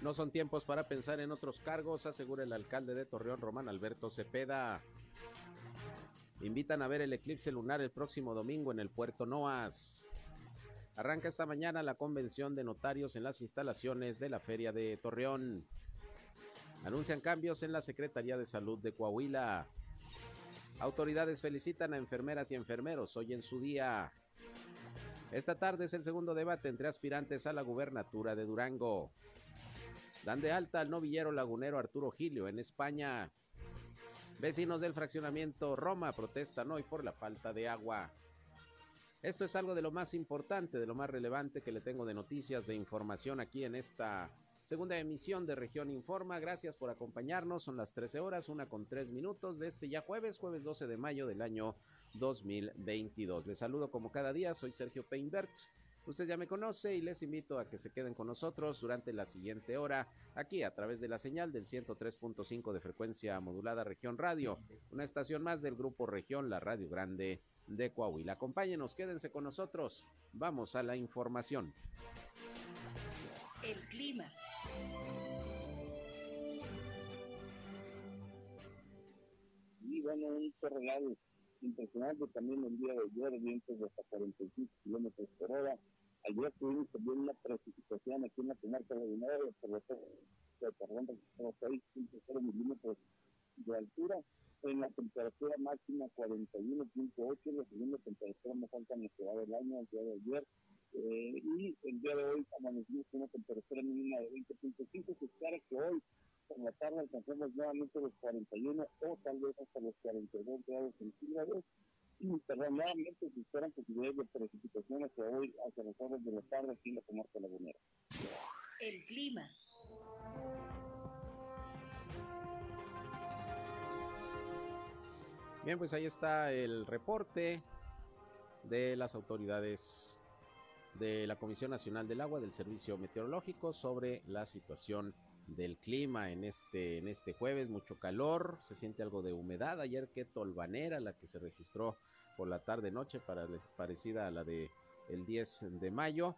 No son tiempos para pensar en otros cargos, asegura el alcalde de Torreón, Román Alberto Cepeda. Invitan a ver el eclipse lunar el próximo domingo en el puerto Noas. Arranca esta mañana la convención de notarios en las instalaciones de la Feria de Torreón. Anuncian cambios en la Secretaría de Salud de Coahuila. Autoridades felicitan a enfermeras y enfermeros hoy en su día. Esta tarde es el segundo debate entre aspirantes a la gubernatura de Durango. Dan de alta al novillero lagunero Arturo Gilio en España. Vecinos del fraccionamiento Roma protestan hoy por la falta de agua. Esto es algo de lo más importante, de lo más relevante que le tengo de noticias, de información aquí en esta segunda emisión de Región Informa. Gracias por acompañarnos. Son las 13 horas, una con tres minutos de este ya jueves, jueves 12 de mayo del año 2022. Les saludo como cada día, soy Sergio Peinbert. Usted ya me conoce y les invito a que se queden con nosotros durante la siguiente hora aquí a través de la señal del 103.5 de frecuencia modulada Región Radio, una estación más del grupo Región, la Radio Grande de Coahuila. Acompáñenos, quédense con nosotros. Vamos a la información. El clima. Y bueno, un terremoto impresionante también el día de ayer, vientos de hasta 45 kilómetros por hora Ayer tuvimos también una precipitación aquí en la comarca de Dinero, por lo tanto, carbón registró 6.0 milímetros de altura. En la temperatura máxima 41.8, la segunda temperatura más alta en la va del año, el día de ayer. Eh, y el día de hoy amanecimos con una temperatura mínima de 20.5. Se espera que hoy por la tarde alcancemos nuevamente los 41 o tal vez hasta los 42 grados centígrados Internamente se esperan posibilidades de precipitaciones que hoy hacia las horas de la tarde aquí en la comarca lagunera. El clima. Bien, pues ahí está el reporte de las autoridades de la Comisión Nacional del Agua del Servicio Meteorológico sobre la situación del clima en este, en este jueves, mucho calor, se siente algo de humedad, ayer que tolvanera la que se registró por la tarde noche para, parecida a la de el 10 de mayo.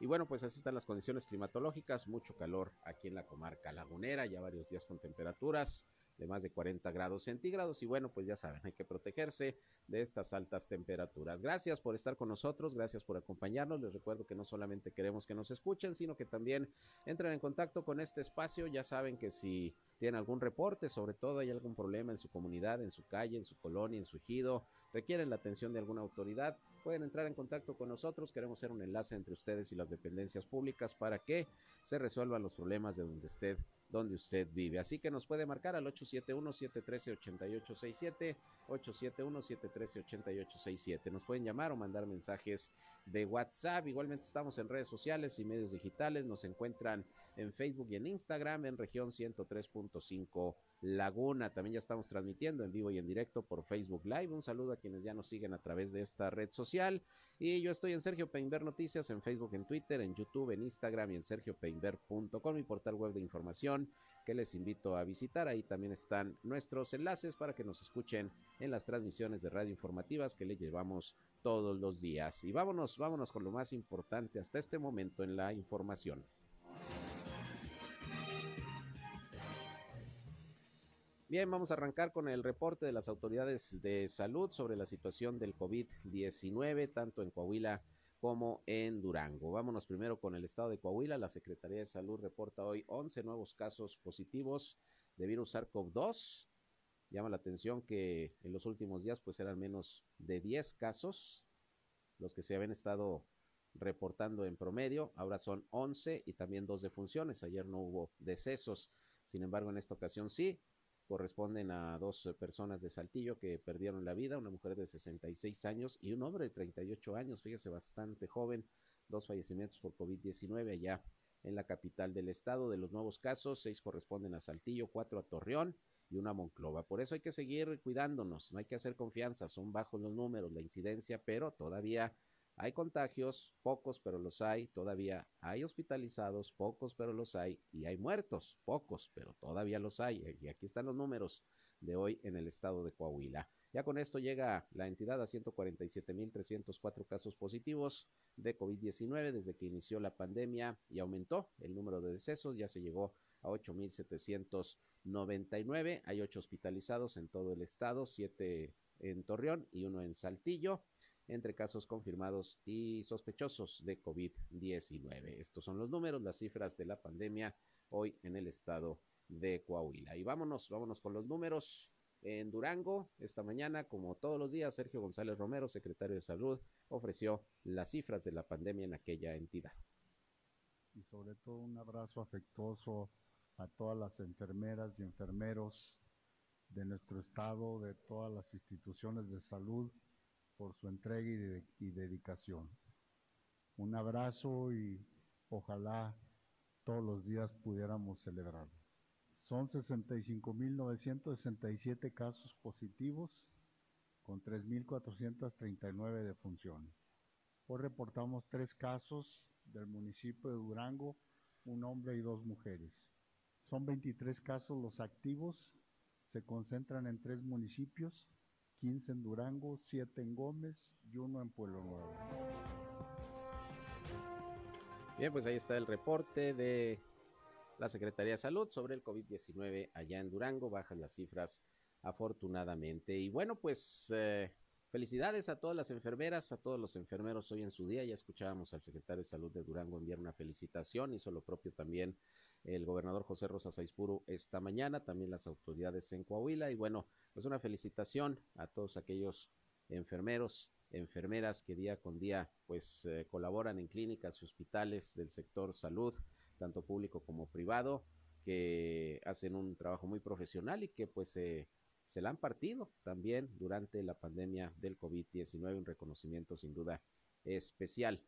Y bueno, pues así están las condiciones climatológicas, mucho calor aquí en la comarca lagunera, ya varios días con temperaturas de más de 40 grados centígrados y bueno, pues ya saben, hay que protegerse de estas altas temperaturas. Gracias por estar con nosotros, gracias por acompañarnos. Les recuerdo que no solamente queremos que nos escuchen, sino que también entren en contacto con este espacio. Ya saben que si tienen algún reporte, sobre todo hay algún problema en su comunidad, en su calle, en su colonia, en su ejido, requieren la atención de alguna autoridad, pueden entrar en contacto con nosotros. Queremos ser un enlace entre ustedes y las dependencias públicas para que se resuelvan los problemas de donde usted, donde usted vive. Así que nos puede marcar al 871-713-8867, 871-713-8867. Nos pueden llamar o mandar mensajes de WhatsApp. Igualmente estamos en redes sociales y medios digitales. Nos encuentran en Facebook y en Instagram en región 103.5 Laguna. También ya estamos transmitiendo en vivo y en directo por Facebook Live. Un saludo a quienes ya nos siguen a través de esta red social. Y yo estoy en Sergio Peinber Noticias, en Facebook, en Twitter, en YouTube, en Instagram y en sergiopeinber.com, mi portal web de información que les invito a visitar. Ahí también están nuestros enlaces para que nos escuchen en las transmisiones de radio informativas que le llevamos todos los días. Y vámonos, vámonos con lo más importante hasta este momento en la información. Bien, vamos a arrancar con el reporte de las autoridades de salud sobre la situación del COVID-19, tanto en Coahuila como en Durango. Vámonos primero con el estado de Coahuila. La Secretaría de Salud reporta hoy 11 nuevos casos positivos de virus SARS-CoV-2. Llama la atención que en los últimos días pues eran menos de 10 casos los que se habían estado reportando en promedio. Ahora son 11 y también dos defunciones. Ayer no hubo decesos. Sin embargo, en esta ocasión sí corresponden a dos eh, personas de Saltillo que perdieron la vida, una mujer de 66 años y un hombre de 38 años, fíjese, bastante joven, dos fallecimientos por COVID-19 allá en la capital del estado. De los nuevos casos, seis corresponden a Saltillo, cuatro a Torreón y una a Monclova. Por eso hay que seguir cuidándonos, no hay que hacer confianza, son bajos los números, la incidencia, pero todavía hay contagios, pocos, pero los hay, todavía hay hospitalizados, pocos, pero los hay, y hay muertos, pocos, pero todavía los hay. Y aquí están los números de hoy en el estado de Coahuila. Ya con esto llega la entidad a 147.304 casos positivos de COVID-19 desde que inició la pandemia y aumentó el número de decesos, ya se llegó a 8.799. Hay ocho hospitalizados en todo el estado, siete en Torreón y uno en Saltillo entre casos confirmados y sospechosos de COVID-19. Estos son los números, las cifras de la pandemia hoy en el estado de Coahuila. Y vámonos, vámonos con los números. En Durango, esta mañana, como todos los días, Sergio González Romero, secretario de Salud, ofreció las cifras de la pandemia en aquella entidad. Y sobre todo un abrazo afectuoso a todas las enfermeras y enfermeros de nuestro estado, de todas las instituciones de salud, por su entrega y, dedicación. Un abrazo y ojalá todos los días pudiéramos celebrar. Son 65.967 casos positivos con 3.439 defunciones. Hoy reportamos tres casos del municipio de Durango, un hombre y dos mujeres. Son 23 casos los activos, se concentran en tres municipios, 15 en Durango, 7 en Gómez y uno en Pueblo Nuevo. Bien, pues ahí está el reporte de la Secretaría de Salud sobre el COVID-19 allá en Durango. Bajan las cifras afortunadamente. Y bueno, pues eh, felicidades a todas las enfermeras, a todos los enfermeros hoy en su día. Ya escuchábamos al secretario de Salud de Durango enviar una felicitación. Hizo lo propio también el gobernador José Rosa Saizpuro esta mañana, también las autoridades en Coahuila. Y bueno, pues una felicitación a todos aquellos enfermeros, enfermeras que día con día pues eh, colaboran en clínicas y hospitales del sector salud, tanto público como privado, que hacen un trabajo muy profesional y que pues se la han partido también durante la pandemia del COVID-19, un reconocimiento sin duda especial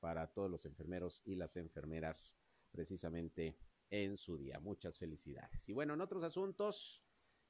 para todos los enfermeros y las enfermeras precisamente en su día. Muchas felicidades. Y bueno, en otros asuntos,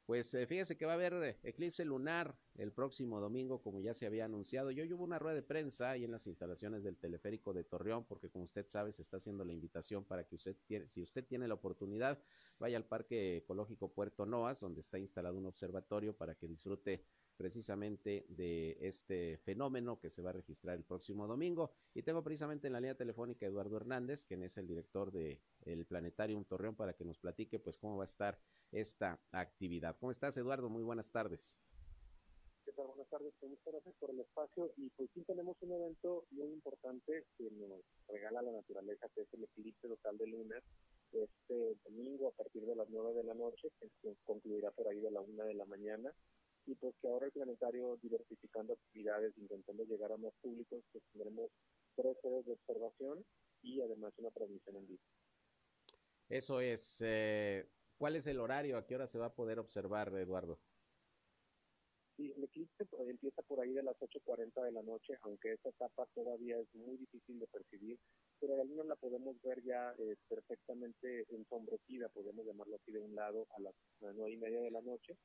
pues eh, fíjese que va a haber eh, eclipse lunar el próximo domingo, como ya se había anunciado. Yo hubo una rueda de prensa ahí en las instalaciones del teleférico de Torreón, porque como usted sabe, se está haciendo la invitación para que usted, tiene, si usted tiene la oportunidad, vaya al Parque Ecológico Puerto Noas, donde está instalado un observatorio para que disfrute precisamente de este fenómeno que se va a registrar el próximo domingo. Y tengo precisamente en la línea telefónica Eduardo Hernández, quien es el director del el Planetarium Torreón, para que nos platique pues cómo va a estar esta actividad. ¿Cómo estás, Eduardo? Muy buenas tardes. ¿Qué? Buenas tardes, muchas gracias por el espacio. Y pues sí tenemos un evento muy importante que nos regala la naturaleza, que es el eclipse total de luna, este domingo a partir de las 9 de la noche, que concluirá por ahí de la 1 de la mañana y pues que ahora el planetario diversificando actividades, intentando llegar a más públicos, pues tendremos tres sedes de observación y además una transmisión en vivo. Eso es. Eh, ¿Cuál es el horario? ¿A qué hora se va a poder observar, Eduardo? Sí, el eclipse pues, empieza por ahí de las 8.40 de la noche, aunque esta etapa todavía es muy difícil de percibir, pero la luna la podemos ver ya eh, perfectamente ensombrecida, podemos llamarlo así de un lado, a las nueve y media de la noche,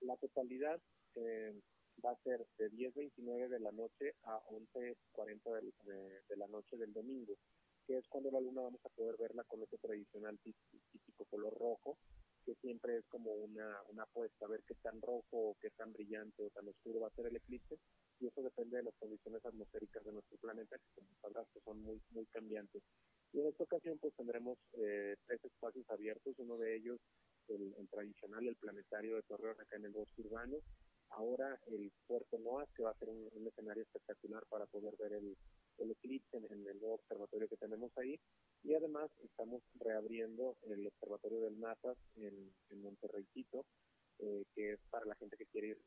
la totalidad eh, va a ser de 10.29 de la noche a 11.40 de, de, la noche del domingo, que es cuando la luna vamos a poder verla con ese tradicional típico color rojo, que siempre es como una, una apuesta a ver qué tan rojo qué tan brillante o tan oscuro va a ser el eclipse, y eso depende de las condiciones atmosféricas de nuestro planeta, que como sabrás que son muy, muy cambiantes. Y en esta ocasión pues tendremos eh, tres espacios abiertos, uno de ellos el, tradicional, el planetario de Torreón acá en el bosque urbano, ahora el Puerto Noas, que va a ser un, escenario espectacular para poder ver el, eclipse en, el nuevo observatorio que tenemos ahí, y además estamos reabriendo el observatorio del NASA en, en eh, que es para la gente que quiere ir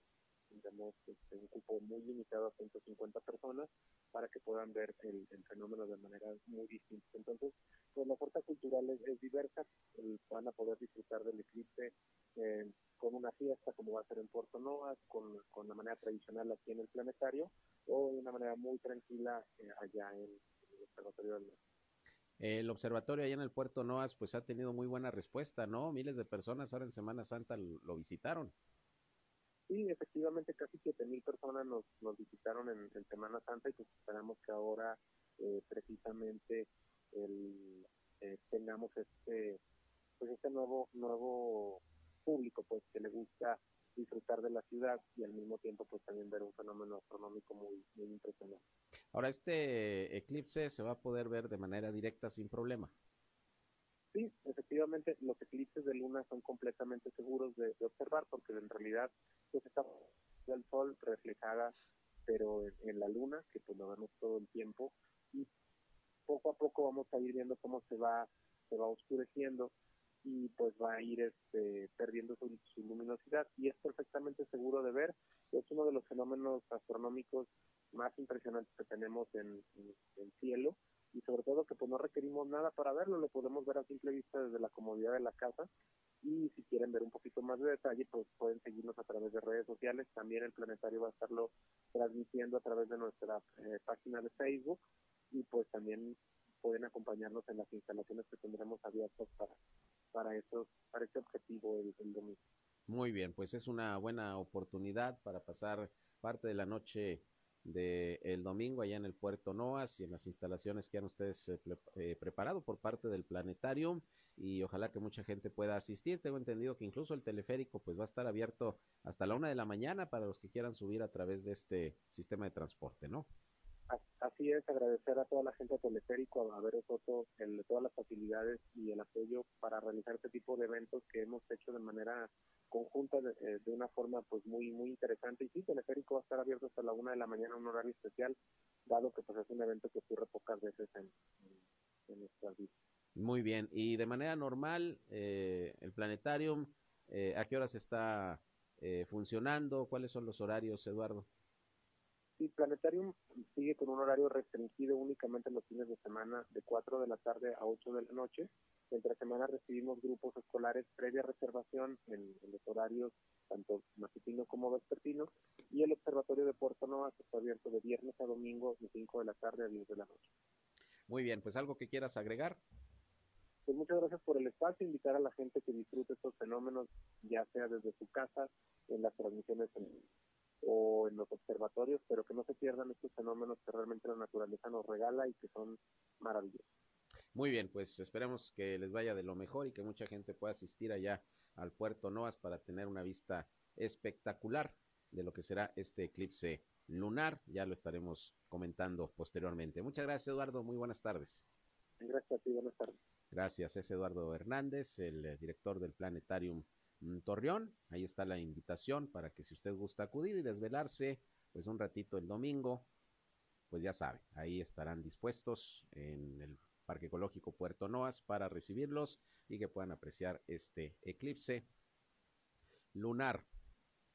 tenemos este, un cupo muy limitado a 150 personas para que puedan ver el, fenómeno de manera muy distinta. Entonces, pues la oferta cultural es, diversa, van a poder disfrutar del eclipse eh, con una fiesta como va a ser en Puerto Novas, con, con la manera tradicional aquí en el planetario, o de una manera muy tranquila eh, allá en, el Observatorio del El observatorio allá en el Puerto Noas pues ha tenido muy buena respuesta, ¿no? Miles de personas ahora en Semana Santa lo visitaron. Sí, efectivamente, casi 7.000 personas nos, nos visitaron en, Semana Santa y pues esperamos que ahora eh, precisamente el, eh, tengamos este pues este nuevo nuevo público pues que le gusta disfrutar de la ciudad y al mismo tiempo pues también ver un fenómeno astronómico muy, muy impresionante. Ahora, este eclipse se va a poder ver de manera directa sin problema. Sí, efectivamente, los eclipses de luna son completamente seguros de, observar porque en realidad pues está el sol reflejada pero en, la luna, que pues lo vemos todo el tiempo, y poco a poco vamos a ir viendo cómo se va, se va oscureciendo y pues va a ir este, perdiendo su, luminosidad. Y es perfectamente seguro de ver. Es uno de los fenómenos astronómicos más impresionantes que tenemos en, el cielo. Y sobre todo que pues no requerimos nada para verlo, lo podemos ver a simple vista desde la comodidad de la casa. Y si quieren ver un poquito más de detalle pues pueden seguirnos a través de redes sociales, también el planetario va a estarlo transmitiendo a través de nuestra eh, página de Facebook y pues también pueden acompañarnos en las instalaciones que tendremos abiertas para para, para ese objetivo el, domingo. Muy bien, pues es una buena oportunidad para pasar parte de la noche del el domingo allá en el puerto Noas y en las instalaciones que han ustedes eh, eh, preparado por parte del planetario y ojalá que mucha gente pueda asistir. Tengo entendido que incluso el teleférico pues va a estar abierto hasta la una de la mañana para los que quieran subir a través de este sistema de transporte, ¿no? Así es, agradecer a toda la gente Teleférico, a haber Soto, el, todas las facilidades y el apoyo para realizar este tipo de eventos que hemos hecho de manera conjunta, de, eh, una forma pues muy muy interesante. Y sí, Teleférico va a estar abierto hasta la una de la mañana, un horario especial, dado que pues es un evento que ocurre pocas veces en, en, nuestras vidas. Muy bien, y de manera normal, eh, el planetarium, eh, ¿a qué horas está funcionando? ¿Cuáles son los horarios, Eduardo? Sí, Planetarium sigue con un horario restringido únicamente en los fines de semana de 4 de la tarde a 8 de la noche. Entre semana recibimos grupos escolares previa reservación en, los horarios tanto matutino como vespertino y el observatorio de Puerto Nueva está abierto de viernes a domingo de 5 de la tarde a 10 de la noche. Muy bien, pues algo que quieras agregar. Pues muchas gracias por el espacio, invitar a la gente que disfrute estos fenómenos, ya sea desde su casa, en las transmisiones en o en los observatorios, pero que no se pierdan estos fenómenos que realmente la naturaleza nos regala y que son maravillosos. Muy bien, pues esperemos que les vaya de lo mejor y que mucha gente pueda asistir allá al puerto Noas para tener una vista espectacular de lo que será este eclipse lunar. Ya lo estaremos comentando posteriormente. Muchas gracias, Eduardo. Muy buenas tardes. Gracias a ti, buenas tardes. Gracias, es Eduardo Hernández, el eh, director del Planetarium Torreón. Ahí está la invitación para que si usted gusta acudir y desvelarse, pues un ratito el domingo, pues ya sabe, ahí estarán dispuestos en el Parque Ecológico Puerto Noas para recibirlos y que puedan apreciar este eclipse lunar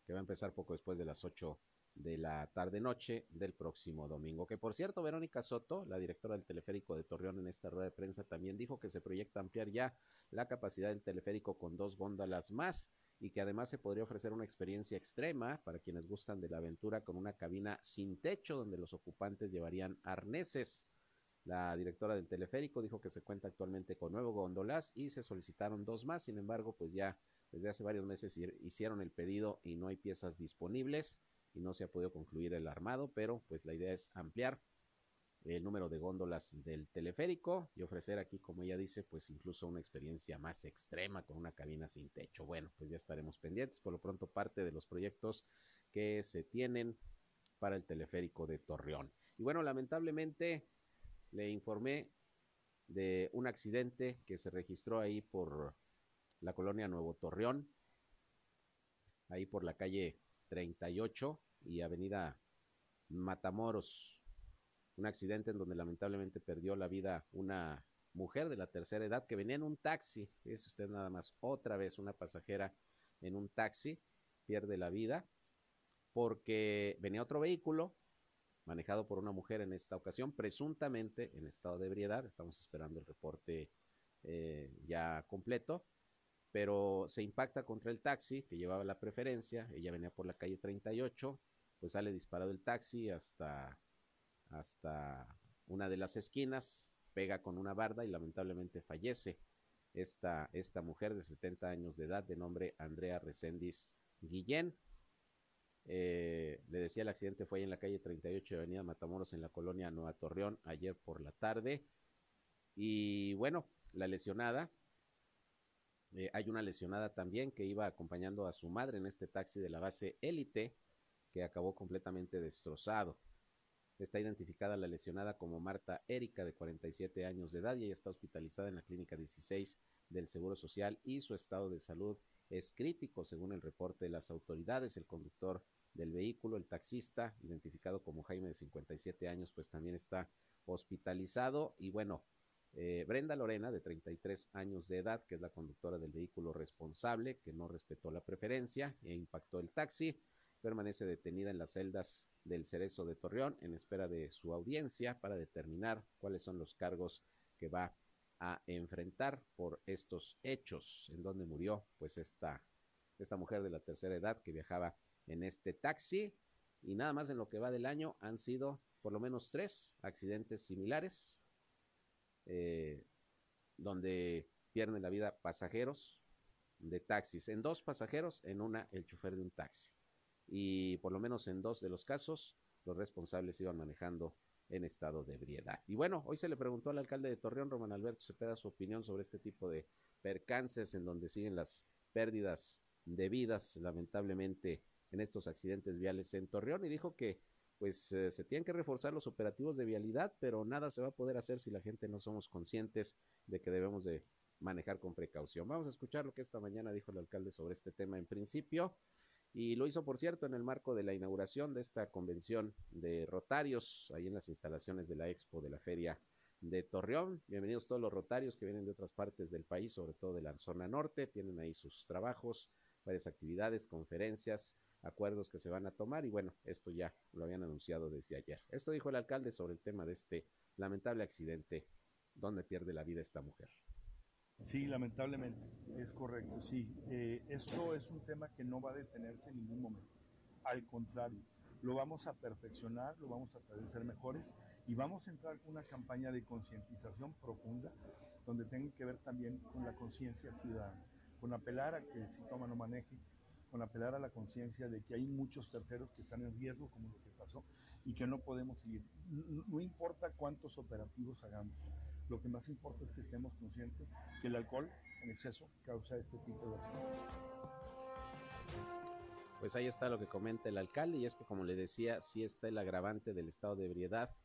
que va a empezar poco después de las 8 de la tarde-noche del próximo domingo. Que por cierto, Verónica Soto, la directora del teleférico de Torreón, en esta rueda de prensa también dijo que se proyecta ampliar ya la capacidad del teleférico con dos góndolas más y que además se podría ofrecer una experiencia extrema para quienes gustan de la aventura con una cabina sin techo donde los ocupantes llevarían arneses. La directora del teleférico dijo que se cuenta actualmente con nueve góndolas y se solicitaron dos más, sin embargo, pues ya desde hace varios meses hicieron el pedido y no hay piezas disponibles y no se ha podido concluir el armado, pero pues la idea es ampliar el número de góndolas del teleférico y ofrecer aquí, como ella dice, pues incluso una experiencia más extrema con una cabina sin techo. Bueno, pues ya estaremos pendientes. Por lo pronto, parte de los proyectos que se tienen para el teleférico de Torreón. Y bueno, lamentablemente le informé de un accidente que se registró ahí por la colonia Nuevo Torreón, ahí por la calle 38 y avenida Matamoros. Un accidente en donde lamentablemente perdió la vida una mujer de la tercera edad que venía en un taxi. Es usted nada más otra vez una pasajera en un taxi, pierde la vida porque venía otro vehículo manejado por una mujer en esta ocasión, presuntamente en estado de ebriedad. Estamos esperando el reporte eh, ya completo pero se impacta contra el taxi que llevaba la preferencia, ella venía por la calle 38, pues sale disparado el taxi hasta, hasta una de las esquinas, pega con una barda y lamentablemente fallece esta, esta mujer de 70 años de edad de nombre Andrea Recendis Guillén. Eh, le decía el accidente fue en la calle 38 de Avenida Matamoros en la colonia Nueva Torreón ayer por la tarde. Y bueno, la lesionada Eh, hay una lesionada también que iba acompañando a su madre en este taxi de la base élite que acabó completamente destrozado. Está identificada la lesionada como Marta Erika, de 47 años de edad, y ella está hospitalizada en la clínica 16 del Seguro Social y su estado de salud es crítico, según el reporte de las autoridades. El conductor del vehículo, el taxista, identificado como Jaime de 57 años, pues también está hospitalizado. Y bueno, eh, Brenda Lorena, de 33 años de edad, que es la conductora del vehículo responsable, que no respetó la preferencia e impactó el taxi, permanece detenida en las celdas del Cerezo de Torreón en espera de su audiencia para determinar cuáles son los cargos que va a enfrentar por estos hechos en donde murió pues esta, esta mujer de la tercera edad que viajaba en este taxi. Y nada más en lo que va del año han sido por lo menos tres accidentes similares eh, donde pierden la vida pasajeros de taxis, en dos pasajeros, en una el chofer de un taxi y por lo menos en dos de los casos los responsables iban manejando en estado de ebriedad. Y bueno, hoy se le preguntó al alcalde de Torreón, Román Alberto Cepeda, su opinión sobre este tipo de percances en donde siguen las pérdidas de vidas, lamentablemente, en estos accidentes viales en Torreón y dijo que pues eh, se tienen que reforzar los operativos de vialidad, pero nada se va a poder hacer si la gente no somos conscientes de que debemos de manejar con precaución. Vamos a escuchar lo que esta mañana dijo el alcalde sobre este tema en principio y lo hizo, por cierto, en el marco de la inauguración de esta convención de Rotarios, ahí en las instalaciones de la Expo de la Feria de Torreón. Bienvenidos todos los Rotarios que vienen de otras partes del país, sobre todo de la zona norte, tienen ahí sus trabajos, varias actividades, conferencias, acuerdos que se van a tomar y bueno, esto ya lo habían anunciado desde ayer. Esto dijo el alcalde sobre el tema de este lamentable accidente donde pierde la vida esta mujer. Sí, lamentablemente, es correcto, sí. Eh, esto es un tema que no va a detenerse en ningún momento. Al contrario, lo vamos a perfeccionar, lo vamos a tratar de ser mejores y vamos a entrar con una campaña de concientización profunda donde tenga que ver también con la conciencia ciudadana, con apelar a que el síntoma no maneje, con apelar a la conciencia de que hay muchos terceros que están en riesgo, como lo que pasó, y que no podemos seguir. no importa cuántos operativos hagamos, lo que más importa es que estemos conscientes que el alcohol en exceso causa este tipo de accidentes. Pues ahí está lo que comenta el alcalde y es que como le decía, sí está el agravante del estado de ebriedad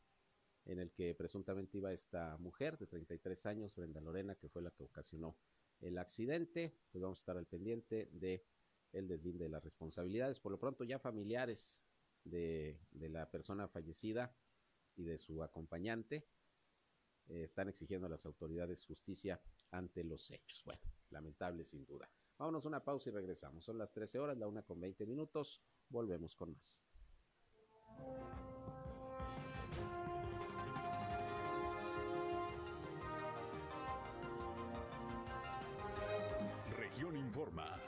en el que presuntamente iba esta mujer de 33 años, Brenda Lorena, que fue la que ocasionó el accidente. Pues vamos a estar al pendiente de el deslinde de las responsabilidades. Por lo pronto ya familiares de, de la persona fallecida y de su acompañante eh, están exigiendo a las autoridades justicia ante los hechos. Bueno, lamentable sin duda. Vámonos una pausa y regresamos. Son las 13 horas, la una con 20 minutos. Volvemos con más. Región Informa.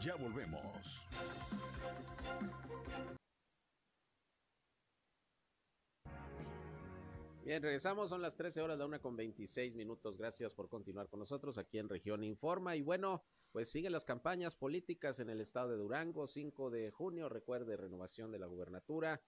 Ya volvemos. Bien, regresamos, son las 13 horas, la una con 26 minutos. Gracias por continuar con nosotros aquí en Región Informa. Y bueno, pues siguen las campañas políticas en el estado de Durango, 5 de junio, recuerde, renovación de la gubernatura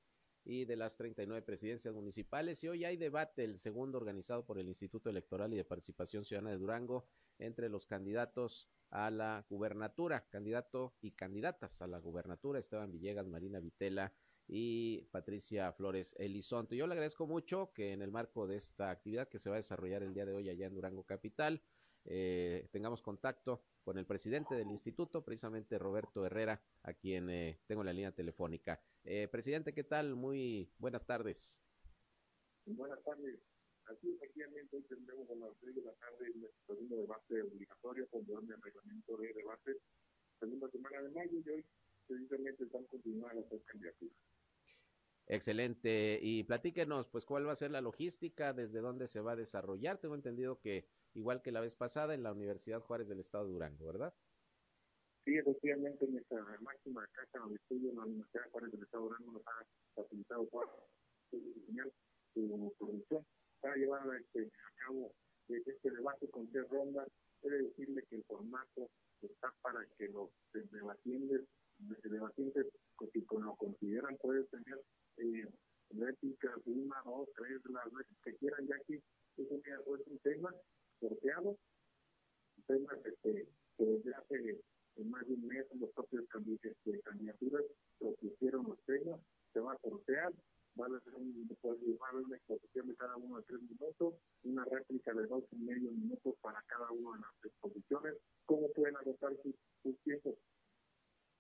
y de las 39 presidencias municipales. Y hoy hay debate, el segundo organizado por el Instituto Electoral y de Participación Ciudadana de Durango, entre los candidatos a la gubernatura, candidato y candidatas a la gubernatura, Esteban Villegas, Marina Vitela y Patricia Flores Elizonte. Yo le agradezco mucho que en el marco de esta actividad que se va a desarrollar el día de hoy allá en Durango Capital, eh, tengamos contacto con el presidente del instituto, precisamente Roberto Herrera, a quien eh, tengo en la línea telefónica. Eh, presidente, ¿qué tal? Muy buenas tardes. Buenas tardes. Aquí efectivamente hoy tendremos a las 6 de la tarde el segundo debate obligatorio conforme al reglamento de debate, segunda semana de mayo y hoy precisamente están continuando las candidaturas. Excelente. Y platíquenos, pues, cuál va a ser la logística, desde dónde se va a desarrollar. Tengo entendido que, igual que la vez pasada, en la Universidad Juárez del Estado de Durango, ¿verdad? Sí, efectivamente, en nuestra máxima casa de estudio en la Universidad Juárez del Estado de Durango nos ha facilitado su producción para llevar este, a cabo este debate con tres rondas. Quiere decirle que el formato está para que los debatientes, debatientes si lo consideran, puede tener eh, réplicas, una, dos, tres, las veces que quieran, ya que es un, es un tema sorteado, temas este, que desde hace más de un mes los propios este, candidaturas propusieron los temas, se va a sortear, va a hacer un, va a haber una exposición de cada uno de tres minutos, una réplica de dos y medio minutos para cada una de las exposiciones. ¿Cómo pueden agotar sus, sus tiempos?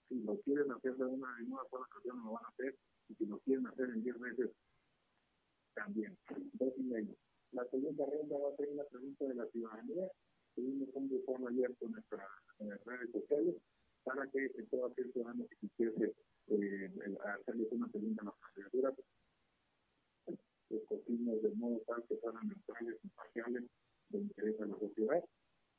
Si lo quieren hacer de una, en una sola ocasión, lo van a hacer, y si lo quieren hacer en diez meses, también, dos y medio. La segunda ronda va a ser una pregunta de la ciudadanía, tuvimos un buzón abierto en nuestras redes sociales para que todo aquel ciudadano que quisiese eh, hacerles una pregunta a las candidaturas escogimos de modo tal que fueran neutrales, imparciales, de interés a la sociedad,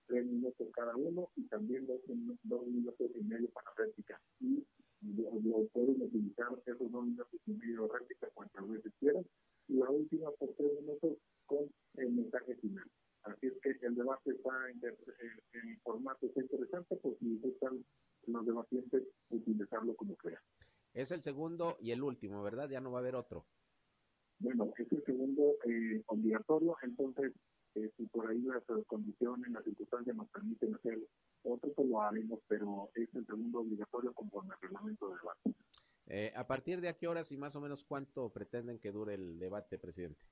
tres minutos cada uno y también dos, dos minutos y medio para réplica. Y lo, pueden utilizar esos dos minutos y medio de réplica cuantas veces quieran. Y la última por tres minutos con el mensaje final. Así es que el debate está en, en, formato está interesante, pues si gustan los debatientes utilizarlo como crean. Es el segundo y el último, ¿verdad? Ya no va a haber otro. Bueno, es el segundo eh, obligatorio, entonces eh, si por ahí las condiciones, las circunstancias nos permiten hacer otro, pues lo haremos, pero es el segundo obligatorio conforme al reglamento de debate. Eh, ¿A partir de a qué horas y más o menos cuánto pretenden que dure el debate, presidente?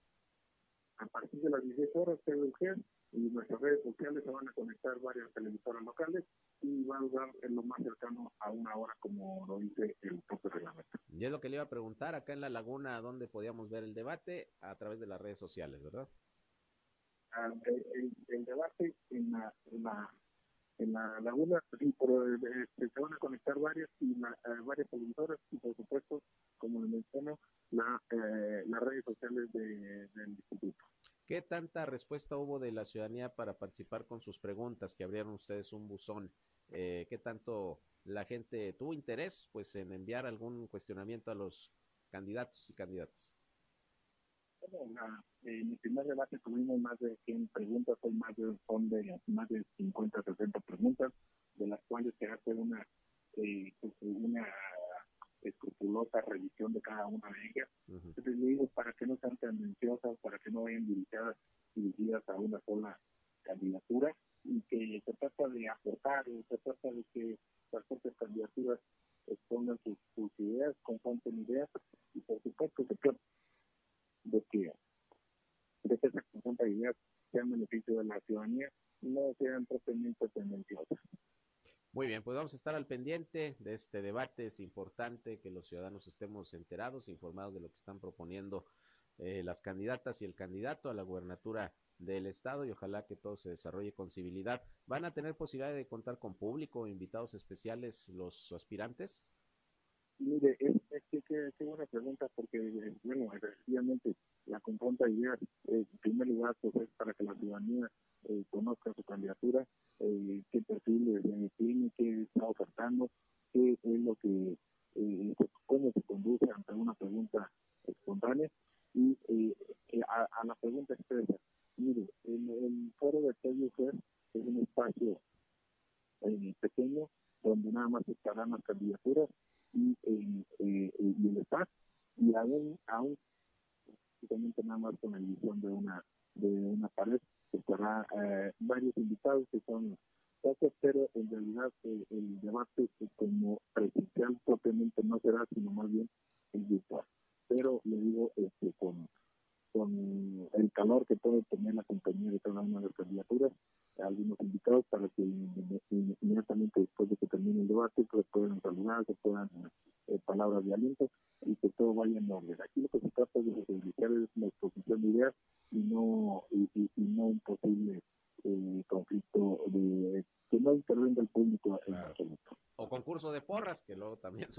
A partir de las 16 horas, GEN y nuestras redes sociales se van a conectar varias televisoras locales y van a durar en lo más cercano a una hora, como lo dice el propio reglamento. Y es lo que le iba a preguntar, acá en La Laguna, ¿dónde podíamos ver el debate? A través de las redes sociales, ¿verdad? Ah, el, debate en la, en la, en la laguna, sí, este, se van a conectar varias y eh, varias televisoras y por supuesto, como le menciono, la, eh, las redes sociales de, del instituto. ¿Qué tanta respuesta hubo de la ciudadanía para participar con sus preguntas que abrieron ustedes un buzón? Eh, ¿Qué tanto la gente tuvo interés pues en enviar algún cuestionamiento a los candidatos y candidatas? Bueno, en el primer debate tuvimos más de 100 preguntas, son más de, son de más de 50, 60 preguntas, de las cuales se hace una, eh, pues, una escrupulosa revisión de cada una de ellas. Entonces, digo, para que no sean tendenciosas, para que no vayan dirigidas, dirigidas a una sola candidatura y que se trata de aportar, se trata de que las propias candidaturas expongan sus, ideas, confronten ideas y por supuesto se trata de que, de esas ideas sean beneficio de la ciudadanía no sean propiamente tendenciosas. Muy bien, pues vamos a estar al pendiente de este debate. Es importante que los ciudadanos estemos enterados, informados de lo que están proponiendo eh, las candidatas y el candidato a la gubernatura del estado y ojalá que todo se desarrolle con civilidad. ¿Van a tener posibilidad de contar con público, invitados especiales los aspirantes? Mire, es, que, qué buena pregunta porque, bueno,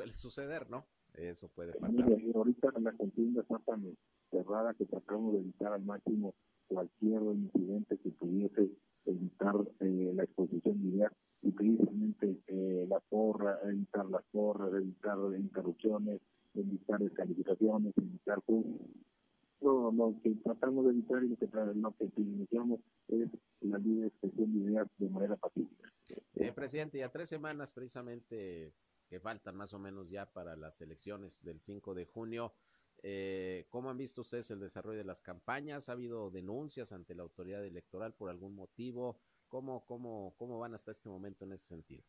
suele suceder, ¿no? Eso puede pasar. Ahorita la contienda está tan cerrada que tratamos de evitar al máximo cualquier incidente que pudiese evitar eh, la exposición ideas y precisamente eh, la porra, evitar las porras, evitar interrupciones, evitar descalificaciones, evitar no, lo que tratamos de evitar y lo que, lo que iniciamos es la libre expresión de ideas de manera pacífica. Eh, presidente, ya tres semanas precisamente que faltan más o menos ya para las elecciones del 5 de junio. Eh, ¿Cómo han visto ustedes el desarrollo de las campañas? ¿Ha habido denuncias ante la autoridad electoral por algún motivo? ¿Cómo, cómo, cómo van hasta este momento en ese sentido?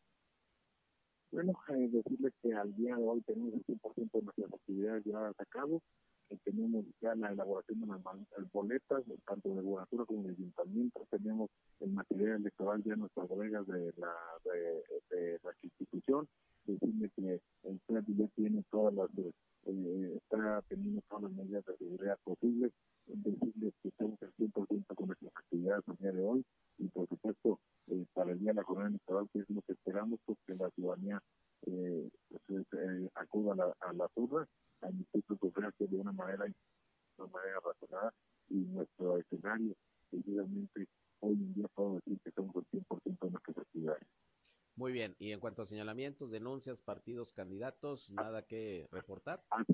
Bueno, eh, decirles que al día de hoy tenemos el 100% de nuestras actividades llevadas a cabo. Eh, tenemos ya la elaboración de las boletas, tanto de gubernatura como de ayuntamiento. Tenemos el material electoral ya en nuestras bodegas de la, de, la institución. Decirles que el CEP ya tiene todas las, eh, está teniendo todas las medidas de seguridad posibles. Decirles que estamos al 100% con nuestras actividades al día de hoy. Y por supuesto, eh, para el día de la jornada electoral, que es lo que esperamos, pues que la ciudadanía eh, pues, eh, acuda a, la, a las urnas, a emitir sufragio de una manera, de una manera razonada y nuestro escenario, evidentemente, hoy en día puedo decir que estamos al 100% de nuestras actividades. Muy bien, y en cuanto a señalamientos, denuncias, partidos, candidatos, nada que reportar. Ah,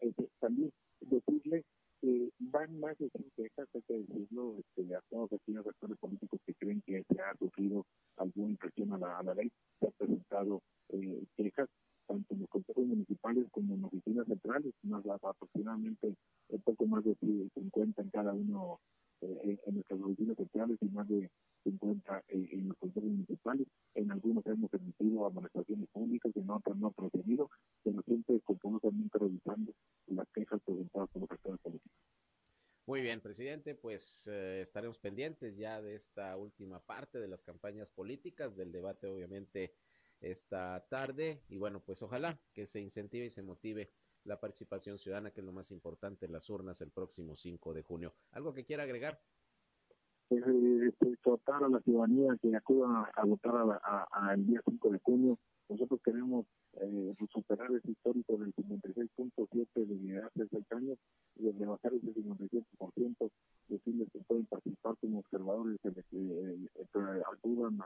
este, también decirle eh, van más de 100 quejas, hay que decirlo, este, a todos aquellos actores políticos que creen que se ha sufrido alguna la, a la ley, se han presentado eh, quejas tanto en los consejos municipales como en oficinas centrales, más aproximadamente un poco más de 50 en cada uno eh, en nuestras oficinas centrales y más de 50 eh, en los consejos municipales. En algunos hemos emitido administraciones públicas, en otros no ha procedido, pero siempre continuamente revisando las quejas presentadas por los actores políticos. Muy bien, presidente, pues eh, estaremos pendientes ya de esta última parte de las campañas políticas, del debate obviamente esta tarde y bueno, pues ojalá que se incentive y se motive la participación ciudadana, que es lo más importante en las urnas el próximo 5 de junio. ¿Algo que quiera agregar? Eh, exhortar a la ciudadanía que acuda a, votar a, el día 5 de junio. Nosotros queremos eh, superar ese histórico del 56.7 de de 6 años y de bajar ese 57%, decirles que pueden participar como observadores que eh, eh, acudan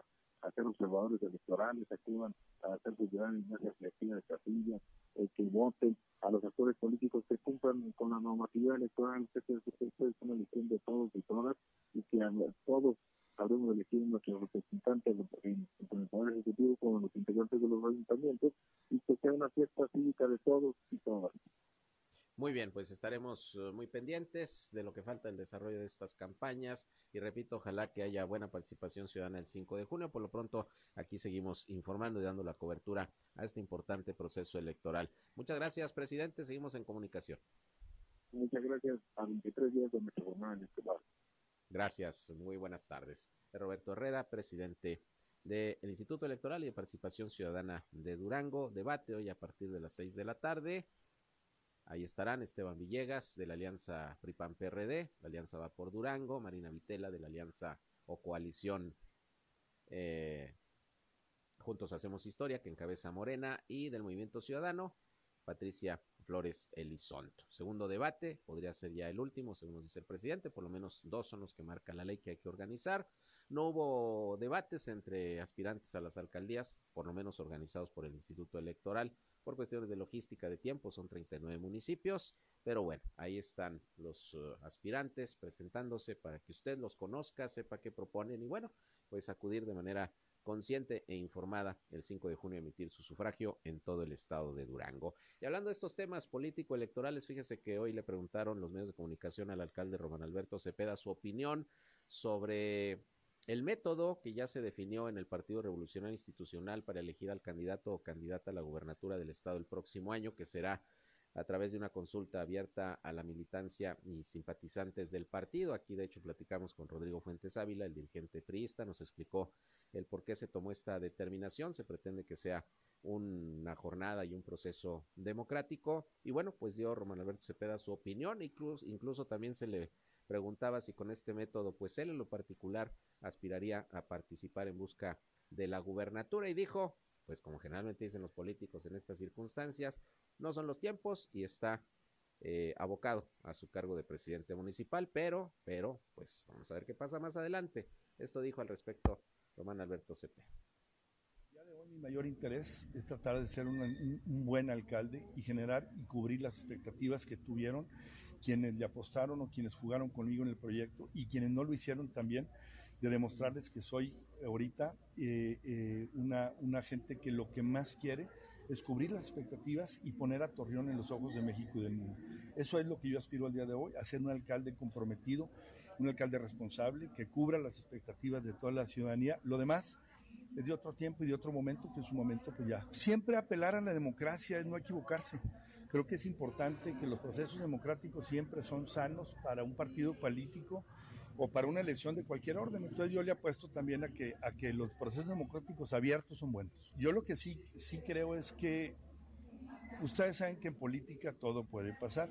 a, ser observadores electorales, acudan a hacer su gran reflexión de Castilla, eh, que voten a los actores políticos que cumplan con la normativa electoral, que es una elección de todos y todas, y que a, todos habremos elegido nuestros representantes en, en el Poder Ejecutivo como los integrantes de los ayuntamientos, y que sea una fiesta cívica de todos y todas. Muy bien, pues estaremos uh, muy pendientes de lo que falta en el desarrollo de estas campañas y repito, ojalá que haya buena participación ciudadana el 5 de junio. Por lo pronto, aquí seguimos informando y dando la cobertura a este importante proceso electoral. Muchas gracias, presidente. Seguimos en comunicación. Muchas gracias. A 23 días de nuestra jornada electoral. Gracias. Muy buenas tardes. Roberto Herrera, presidente del Instituto Electoral y de Participación Ciudadana de Durango. Debate hoy a partir de las 6 de la tarde. Ahí estarán Esteban Villegas de la Alianza PRIPAN-PRD, la Alianza Va por Durango, Marina Vitela de la Alianza o Coalición eh, Juntos Hacemos Historia, que encabeza Morena, y del Movimiento Ciudadano, Patricia Flores Elizondo. Segundo debate, podría ser ya el último, según dice el presidente, por lo menos dos son los que marca la ley que hay que organizar. No hubo debates entre aspirantes a las alcaldías, por lo menos organizados por el Instituto Electoral por cuestiones de logística de tiempo, son 39 municipios, pero bueno, ahí están los uh, aspirantes presentándose para que usted los conozca, sepa qué proponen y bueno, pues acudir de manera consciente e informada el 5 de junio a emitir su sufragio en todo el estado de Durango. Y hablando de estos temas político-electorales, fíjese que hoy le preguntaron los medios de comunicación al alcalde Román Alberto Cepeda su opinión sobre el método que ya se definió en el Partido Revolucionario Institucional para elegir al candidato o candidata a la gubernatura del Estado el próximo año, que será a través de una consulta abierta a la militancia y simpatizantes del partido. Aquí, de hecho, platicamos con Rodrigo Fuentes Ávila, el dirigente priista, nos explicó el por qué se tomó esta determinación. Se pretende que sea una jornada y un proceso democrático. Y bueno, pues dio Román Alberto Cepeda su opinión, incluso, incluso también se le preguntaba si con este método, pues él en lo particular aspiraría a participar en busca de la gubernatura y dijo, pues como generalmente dicen los políticos en estas circunstancias, no son los tiempos y está eh, abocado a su cargo de presidente municipal, pero, pero, pues vamos a ver qué pasa más adelante. Esto dijo al respecto Román Alberto Cepeda. Mi mayor interés es tratar de ser un, un buen alcalde y generar y cubrir las expectativas que tuvieron quienes le apostaron o quienes jugaron conmigo en el proyecto y quienes no lo hicieron también, de demostrarles que soy ahorita eh, eh, una, una gente que lo que más quiere es cubrir las expectativas y poner a Torreón en los ojos de México y del mundo. Eso es lo que yo aspiro al día de hoy, a ser un alcalde comprometido un alcalde responsable que cubra las expectativas de toda la ciudadanía. Lo demás de otro tiempo y de otro momento, que en su momento pues ya. Siempre apelar a la democracia es no equivocarse. Creo que es importante que los procesos democráticos siempre son sanos para un partido político o para una elección de cualquier orden. Entonces yo le apuesto también a que, a que los procesos democráticos abiertos son buenos. Yo lo que sí, sí creo es que ustedes saben que en política todo puede pasar.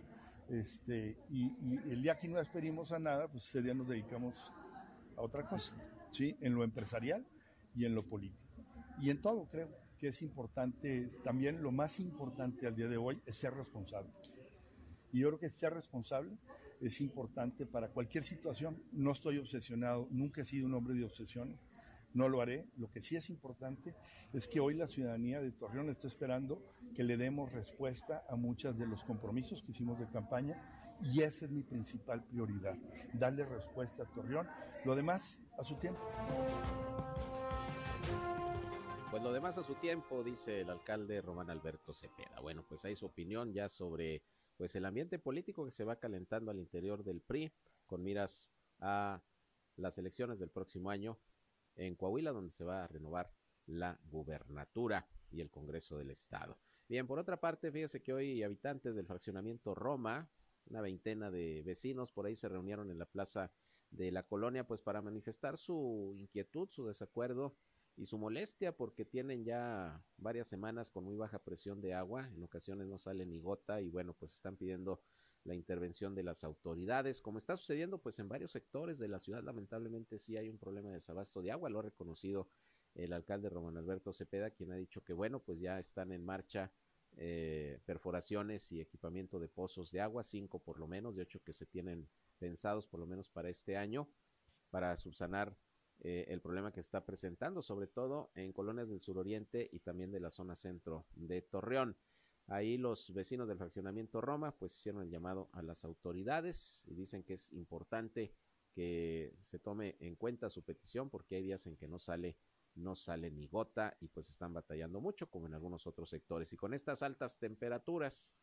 Este, y, y, el día que no esperimos a nada, pues ese día nos dedicamos a otra cosa, ¿sí? En lo empresarial y en lo político. Y en todo creo que es importante, también lo más importante al día de hoy es ser responsable. Y yo creo que ser responsable es importante para cualquier situación. No estoy obsesionado, nunca he sido un hombre de obsesiones, no lo haré. Lo que sí es importante es que hoy la ciudadanía de Torreón está esperando que le demos respuesta a muchos de los compromisos que hicimos de campaña y esa es mi principal prioridad, darle respuesta a Torreón. Lo demás, a su tiempo. Pues lo demás a su tiempo, dice el alcalde Román Alberto Cepeda. Bueno, pues hay su opinión ya sobre pues el ambiente político que se va calentando al interior del PRI con miras a las elecciones del próximo año en Coahuila, donde se va a renovar la gubernatura y el Congreso del Estado. Bien, por otra parte, fíjese que hoy habitantes del fraccionamiento Roma, una veintena de vecinos por ahí se reunieron en la plaza de la colonia, pues para manifestar su inquietud, su desacuerdo y su molestia porque tienen ya varias semanas con muy baja presión de agua, en ocasiones no sale ni gota y bueno, pues están pidiendo la intervención de las autoridades, como está sucediendo pues en varios sectores de la ciudad, lamentablemente sí hay un problema de desabasto de agua, lo ha reconocido el alcalde Román Alberto Cepeda, quien ha dicho que bueno, pues ya están en marcha eh, perforaciones y equipamiento de pozos de agua, cinco por lo menos, de ocho que se tienen pensados por lo menos para este año, para subsanar eh, el problema que está presentando, sobre todo en colonias del suroriente y también de la zona centro de Torreón. Ahí los vecinos del fraccionamiento Roma pues hicieron el llamado a las autoridades y dicen que es importante que se tome en cuenta su petición porque hay días en que no sale no sale ni gota y pues están batallando mucho como en algunos otros sectores y con estas altas temperaturas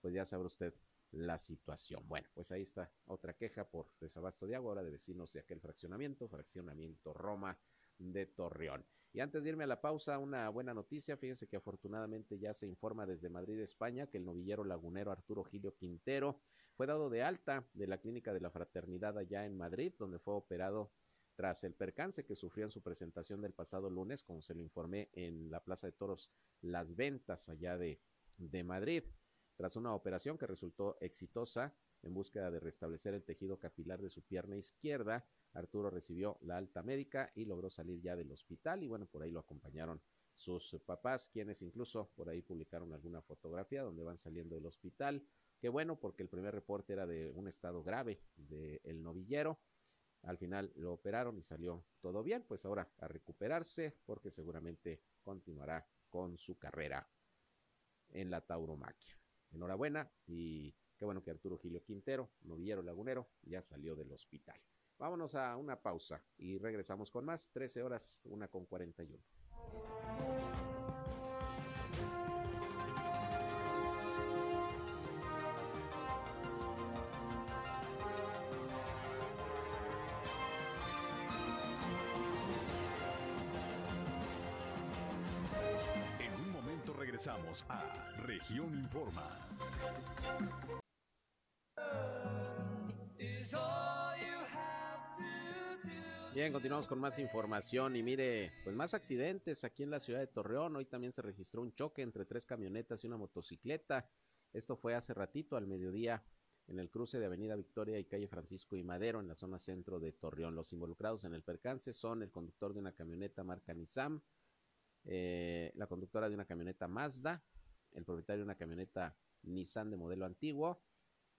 pues ya sabrá usted la situación. Bueno, pues ahí está otra queja por desabasto de agua ahora de vecinos de aquel fraccionamiento, fraccionamiento Roma de Torreón. Y antes de irme a la pausa, una buena noticia. Fíjense que afortunadamente ya se informa desde Madrid, España, que el novillero lagunero Arturo Gilio Quintero fue dado de alta de la clínica de la fraternidad allá en Madrid, donde fue operado tras el percance que sufrió en su presentación del pasado lunes, como se lo informé en la Plaza de Toros Las Ventas allá de, de Madrid. Tras una operación que resultó exitosa en búsqueda de restablecer el tejido capilar de su pierna izquierda, Arturo recibió la alta médica y logró salir ya del hospital y bueno, por ahí lo acompañaron sus papás, quienes incluso por ahí publicaron alguna fotografía donde van saliendo del hospital. Qué bueno, porque el primer reporte era de un estado grave del novillero. Al final lo operaron y salió todo bien, pues ahora a recuperarse porque seguramente continuará con su carrera en la tauromaquia enhorabuena y qué bueno que Arturo Gilio Quintero, novillero lagunero, ya salió del hospital. Vámonos a una pausa y regresamos con más, 13 horas, una con 41. Región Informa. Bien, continuamos con más información y mire, pues más accidentes aquí en la ciudad de Torreón. Hoy también se registró un choque entre tres camionetas y una motocicleta. Esto fue hace ratito, al mediodía, en el cruce de Avenida Victoria y calle Francisco y Madero, en la zona centro de Torreón. Los involucrados en el percance son el conductor de una camioneta marca Nissan, eh, la conductora de una camioneta Mazda, el propietario de una camioneta Nissan de modelo antiguo,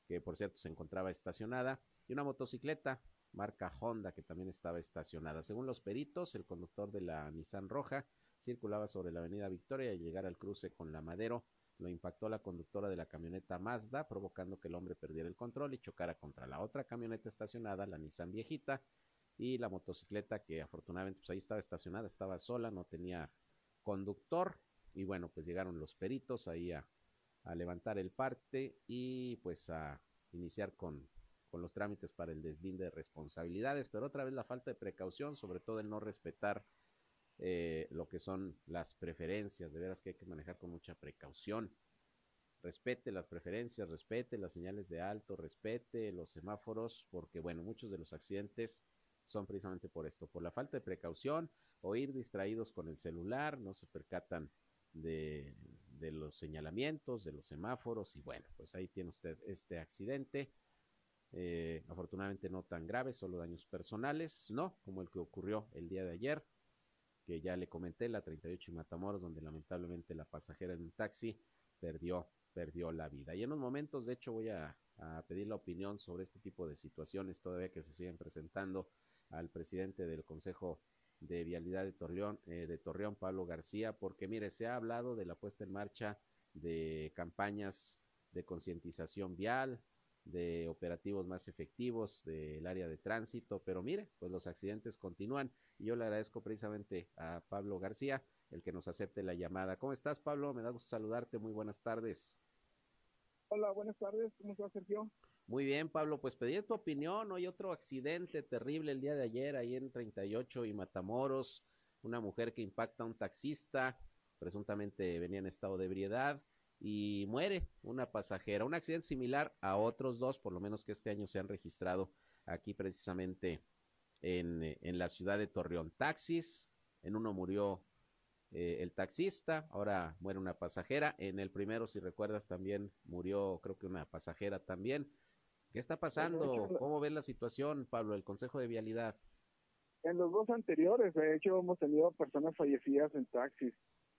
que por cierto se encontraba estacionada, y una motocicleta marca Honda que también estaba estacionada. Según los peritos, el conductor de la Nissan roja circulaba sobre la avenida Victoria y al llegar al cruce con la Madero lo impactó la conductora de la camioneta Mazda, provocando que el hombre perdiera el control y chocara contra la otra camioneta estacionada, la Nissan viejita, y la motocicleta que afortunadamente pues ahí estaba estacionada, estaba sola, no tenía conductor y bueno, pues llegaron los peritos ahí a, levantar el parte y pues a iniciar con, los trámites para el deslinde de responsabilidades, pero otra vez la falta de precaución, sobre todo el no respetar eh, lo que son las preferencias, de veras que hay que manejar con mucha precaución. Respete las preferencias, respete las señales de alto, respete los semáforos, porque bueno, muchos de los accidentes son precisamente por esto, por la falta de precaución o ir distraídos con el celular, no se percatan de, los señalamientos, de los semáforos y bueno, pues ahí tiene usted este accidente. Eh, afortunadamente no tan grave, solo daños personales, no como el que ocurrió el día de ayer, que ya le comenté, la 38 y Matamoros, donde lamentablemente la pasajera en un taxi perdió, perdió la vida. Y en unos momentos, de hecho, voy a, a pedir la opinión sobre este tipo de situaciones todavía que se siguen presentando al presidente del Consejo de Vialidad de Torreón, eh, de Torreón, Pablo García, porque mire, se ha hablado de la puesta en marcha de campañas de concientización vial, de operativos más efectivos del área de tránsito, pero mire, pues los accidentes continúan y yo le agradezco precisamente a Pablo García el que nos acepte la llamada. ¿Cómo estás, Pablo? Me da gusto saludarte. Muy buenas tardes. Hola, buenas tardes. ¿Cómo estás, Sergio? Muy bien, Pablo. Pues pedí tu opinión. Hoy otro accidente terrible el día de ayer ahí en 38 y Matamoros. Una mujer que impacta a un taxista, presuntamente venía en estado de ebriedad y muere una pasajera. Un accidente similar a otros dos, por lo menos que este año se han registrado aquí precisamente en, en la ciudad de Torreón. Taxis, en uno murió eh, el taxista, ahora muere una pasajera. En el primero, si recuerdas, también murió, creo que una pasajera también. ¿Qué está pasando? ¿Cómo ves la situación, Pablo, el Consejo de Vialidad? En los dos anteriores, de hecho, hemos tenido personas fallecidas en taxis.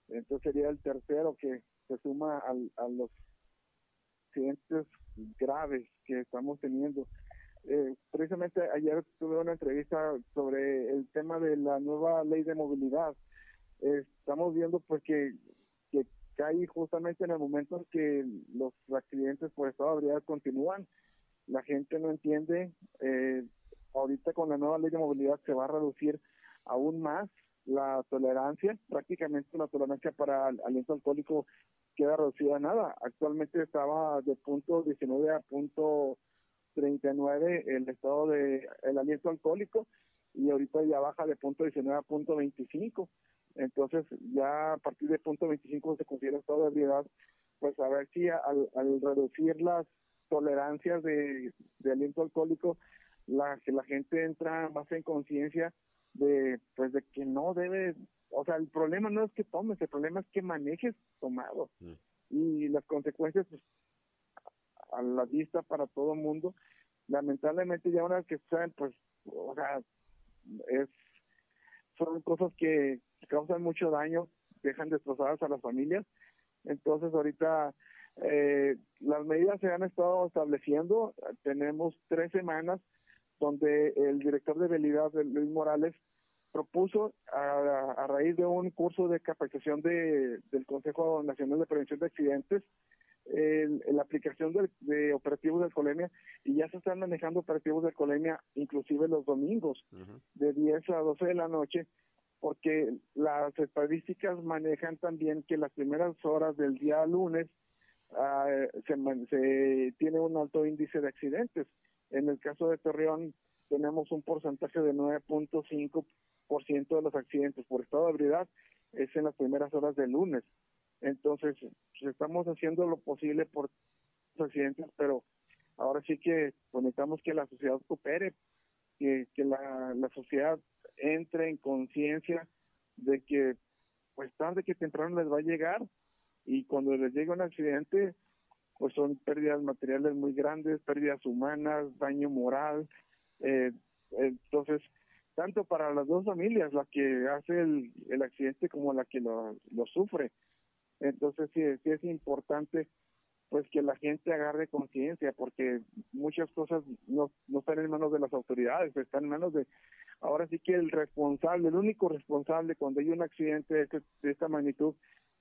Entonces sería el tercero que se suma al, a los accidentes graves que estamos teniendo. Eh, precisamente ayer tuve una entrevista sobre el tema de la nueva ley de movilidad. Estamos viendo pues que, que cae justamente en el momento en que los accidentes por estado de ebriedad continúan. La gente no entiende. Eh, ahorita con la nueva ley de movilidad se va a reducir aún más la tolerancia, prácticamente la tolerancia para el aliento alcohólico queda reducida a nada. Actualmente estaba de punto 19 a punto 39 el estado de el aliento alcohólico y ahorita ya baja de punto 19 a punto 25. Entonces ya a partir de punto 25 se considera estado de ebriedad, pues a ver si al, al reducir las tolerancias de, de aliento alcohólico, la, que la gente entra más en conciencia de pues de que no debe o sea el problema no es que tomes el problema es que manejes tomado mm. y las consecuencias pues, a la vista para todo el mundo lamentablemente ya una vez que saben pues o sea es son cosas que causan mucho daño dejan destrozadas a las familias. Entonces ahorita eh, las medidas se han estado estableciendo. Tenemos tres semanas donde el director de vialidad, Luis Morales, propuso a, a, raíz de un curso de capacitación de, del Consejo Nacional de Prevención de Accidentes, el, la aplicación de, de, operativos de alcoholemia y ya se están manejando operativos de alcoholemia inclusive los domingos uh -huh. de 10 a 12 de la noche porque las estadísticas manejan también que las primeras horas del día lunes uh, se, se tiene un alto índice de accidentes en el caso de Torreón tenemos un porcentaje de 9.5% de los accidentes por estado de ebriedad es en las primeras horas del lunes. Entonces, pues estamos haciendo lo posible por los accidentes, pero ahora sí que necesitamos que la sociedad coopere, que, que la, la sociedad entre en conciencia de que pues tarde que temprano les va a llegar y cuando les llegue un accidente pues son pérdidas materiales muy grandes, pérdidas humanas, daño moral. Eh, entonces, tanto para las dos familias, la que hace el, el accidente como la que lo, lo sufre. Entonces, sí, sí es importante pues que la gente agarre conciencia porque muchas cosas no, no están en manos de las autoridades, están en manos de ahora sí que el responsable, el único responsable cuando hay un accidente de, este, de esta magnitud,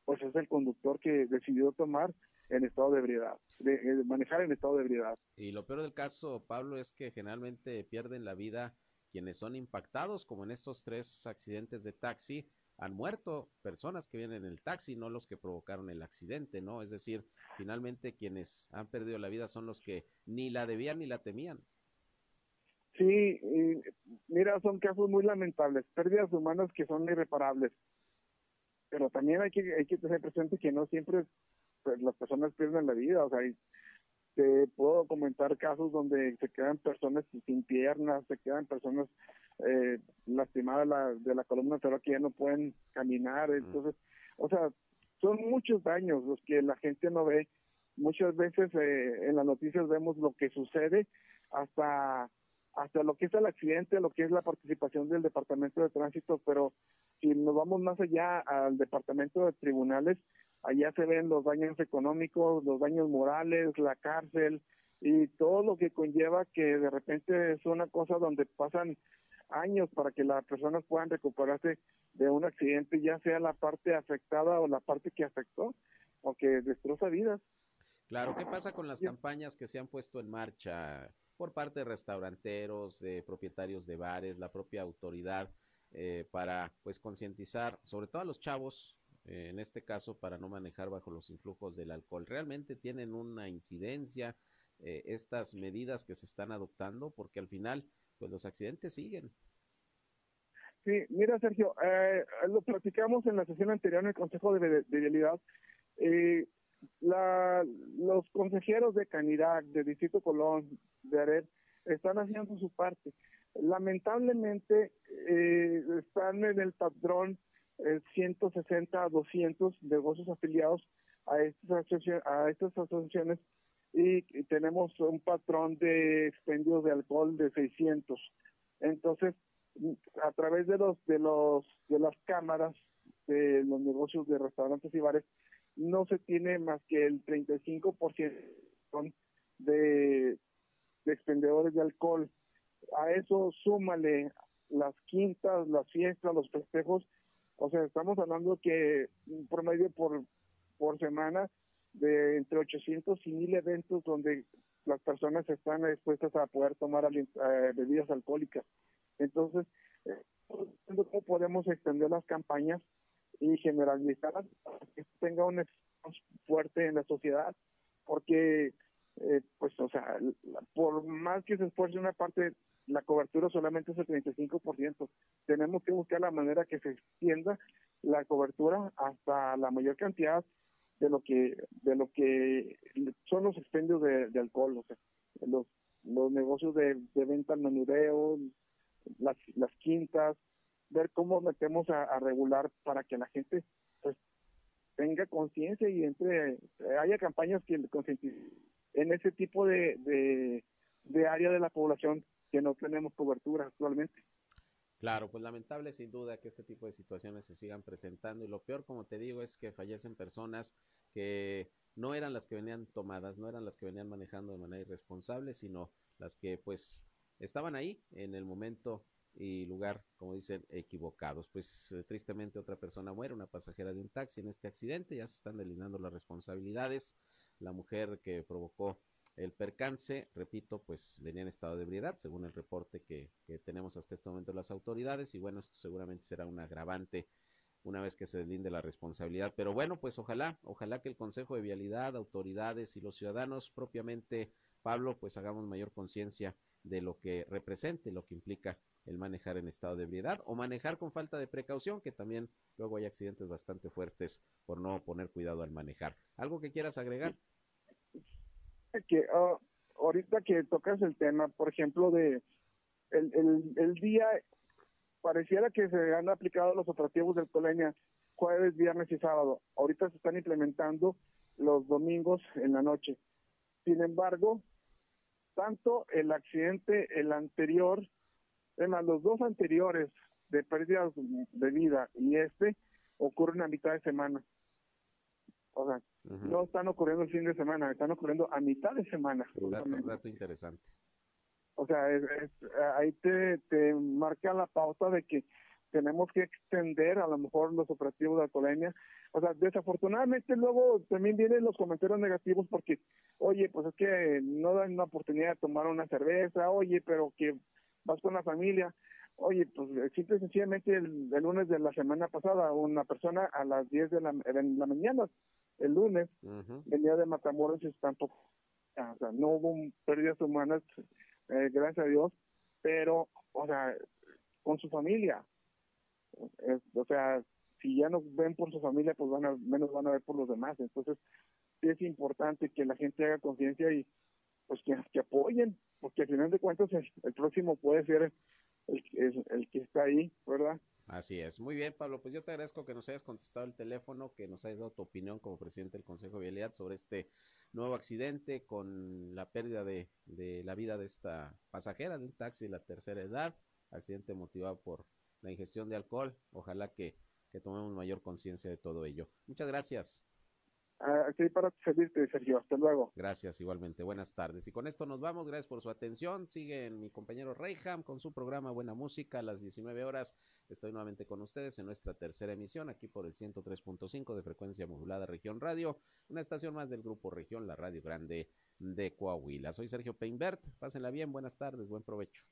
pues es el conductor que decidió tomar en estado de ebriedad, de, de, manejar en estado de ebriedad. Y lo peor del caso, Pablo, es que generalmente pierden la vida quienes son impactados, como en estos tres accidentes de taxi, han muerto personas que vienen en el taxi, no los que provocaron el accidente, ¿no? Es decir, finalmente quienes han perdido la vida son los que ni la debían ni la temían. Sí, y mira, son casos muy lamentables, pérdidas humanas que son irreparables. Pero también hay que, hay que tener presente que no siempre pues, las personas pierden la vida, o sea, te puedo comentar casos donde se quedan personas sin piernas, se quedan personas eh, lastimadas la, de la columna pero que ya no pueden caminar, entonces, o sea, son muchos daños los que la gente no ve. Muchas veces eh, en las noticias vemos lo que sucede hasta hasta lo que es el accidente, lo que es la participación del Departamento de Tránsito, pero si nos vamos más allá al Departamento de Tribunales, allá se ven los daños económicos, los daños morales, la cárcel y todo lo que conlleva que de repente es una cosa donde pasan años para que las personas puedan recuperarse de un accidente, ya sea la parte afectada o la parte que afectó o que destroza vidas. Claro, ¿qué pasa con las campañas que se han puesto en marcha por parte de restauranteros, de propietarios de bares, la propia autoridad, eh, para pues concientizar, sobre todo a los chavos, eh, en este caso, para no manejar bajo los influjos del alcohol? ¿Realmente tienen una incidencia eh, estas medidas que se están adoptando? Porque al final, pues los accidentes siguen. Sí, mira Sergio, lo platicamos en la sesión anterior en el Consejo de, Vialidad. la, los consejeros de Canirac, de Distrito Colón, de ARED, están haciendo su parte. Lamentablemente eh, están en el padrón 160 a 200 negocios afiliados a estas, a estas asociaciones y, tenemos un patrón de expendios de alcohol de 600. Entonces, a través de los de los de las cámaras de los negocios de restaurantes y bares no se tiene más que el 35% de, de expendedores de alcohol. A eso súmale las quintas, las fiestas, los festejos. O sea, estamos hablando que un promedio por, por semana de entre 800 y 1000 eventos donde las personas están dispuestas a poder tomar eh, bebidas alcohólicas. Entonces, eh, ¿cómo podemos extender las campañas y generalizarlas para que tenga un efecto fuerte en la sociedad? Porque eh, pues, o sea, por más que se esfuerce una parte, la cobertura solamente es el 35%. Tenemos que buscar la manera que se extienda la cobertura hasta la mayor cantidad de lo que de lo que son los expendios de, alcohol, o sea, los, los negocios de, venta al menudeo, las, las quintas, ver cómo metemos a, regular para que la gente pues tenga conciencia y entre haya campañas que concienticen en ese tipo de, de, área de la población que no tenemos cobertura actualmente. Claro, pues lamentable sin duda que este tipo de situaciones se sigan presentando y lo peor, como te digo, es que fallecen personas que no eran las que venían tomadas, no eran las que venían manejando de manera irresponsable, sino las que pues estaban ahí en el momento y lugar, como dicen, equivocados. Pues eh, tristemente otra persona muere, una pasajera de un taxi en este accidente, ya se están delineando las responsabilidades la mujer que provocó el percance, repito, pues venía en estado de ebriedad, según el reporte que, tenemos hasta este momento las autoridades, y bueno, esto seguramente será un agravante una vez que se deslinde la responsabilidad. Pero bueno, pues ojalá, ojalá que el Consejo de Vialidad, autoridades y los ciudadanos propiamente, Pablo, pues hagamos mayor conciencia de lo que represente, lo que implica el manejar en estado de ebriedad o manejar con falta de precaución, que también luego hay accidentes bastante fuertes por no poner cuidado al manejar. ¿Algo que quieras agregar? Que ah, ahorita que tocas el tema, por ejemplo, de el, el, día, pareciera que se han aplicado los operativos del Coleña jueves, viernes y sábado. Ahorita se están implementando los domingos en la noche. Sin embargo, tanto el accidente, el anterior, Además, los dos anteriores de pérdidas de vida y este ocurren a mitad de semana. O sea, no están ocurriendo el fin de semana, están ocurriendo a mitad de semana. Un dato, interesante. O sea, ahí te, te marca la pauta de que tenemos que extender a lo mejor los operativos de alcoholemia. O sea, desafortunadamente luego también vienen los comentarios negativos porque, oye, pues es que no dan una oportunidad de tomar una cerveza, oye, pero que vas con la familia. Oye, pues simple y sencillamente el, lunes de la semana pasada, una persona a las 10 de la, la mañana, el lunes, venía de Matamoros y tampoco, o sea, no hubo pérdidas humanas, eh, gracias a Dios, pero, o sea, con su familia. o sea, si ya no ven por su familia, pues van a, menos van a ver por los demás. Entonces, sí es importante que la gente haga conciencia y pues que, que, apoyen, porque al final de cuentas el, el próximo puede ser el, el, el, que está ahí, ¿verdad? Así es. Muy bien, Pablo. Pues yo te agradezco que nos hayas contestado el teléfono, que nos hayas dado tu opinión como presidente del Consejo de Vialidad sobre este nuevo accidente con la pérdida de, de la vida de esta pasajera de un taxi de la tercera edad, accidente motivado por la ingestión de alcohol. Ojalá que, que tomemos mayor conciencia de todo ello. Muchas gracias. Aquí para servirte, Sergio. Hasta luego. Gracias, igualmente. Buenas tardes. Y con esto nos vamos. Gracias por su atención. Sigue mi compañero Reyham con su programa Buena Música a las 19 horas. Estoy nuevamente con ustedes en nuestra tercera emisión, aquí por el 103.5 de frecuencia modulada Región Radio, una estación más del Grupo Región, la Radio Grande de Coahuila. Soy Sergio Peinbert. Pásenla bien. Buenas tardes. Buen provecho.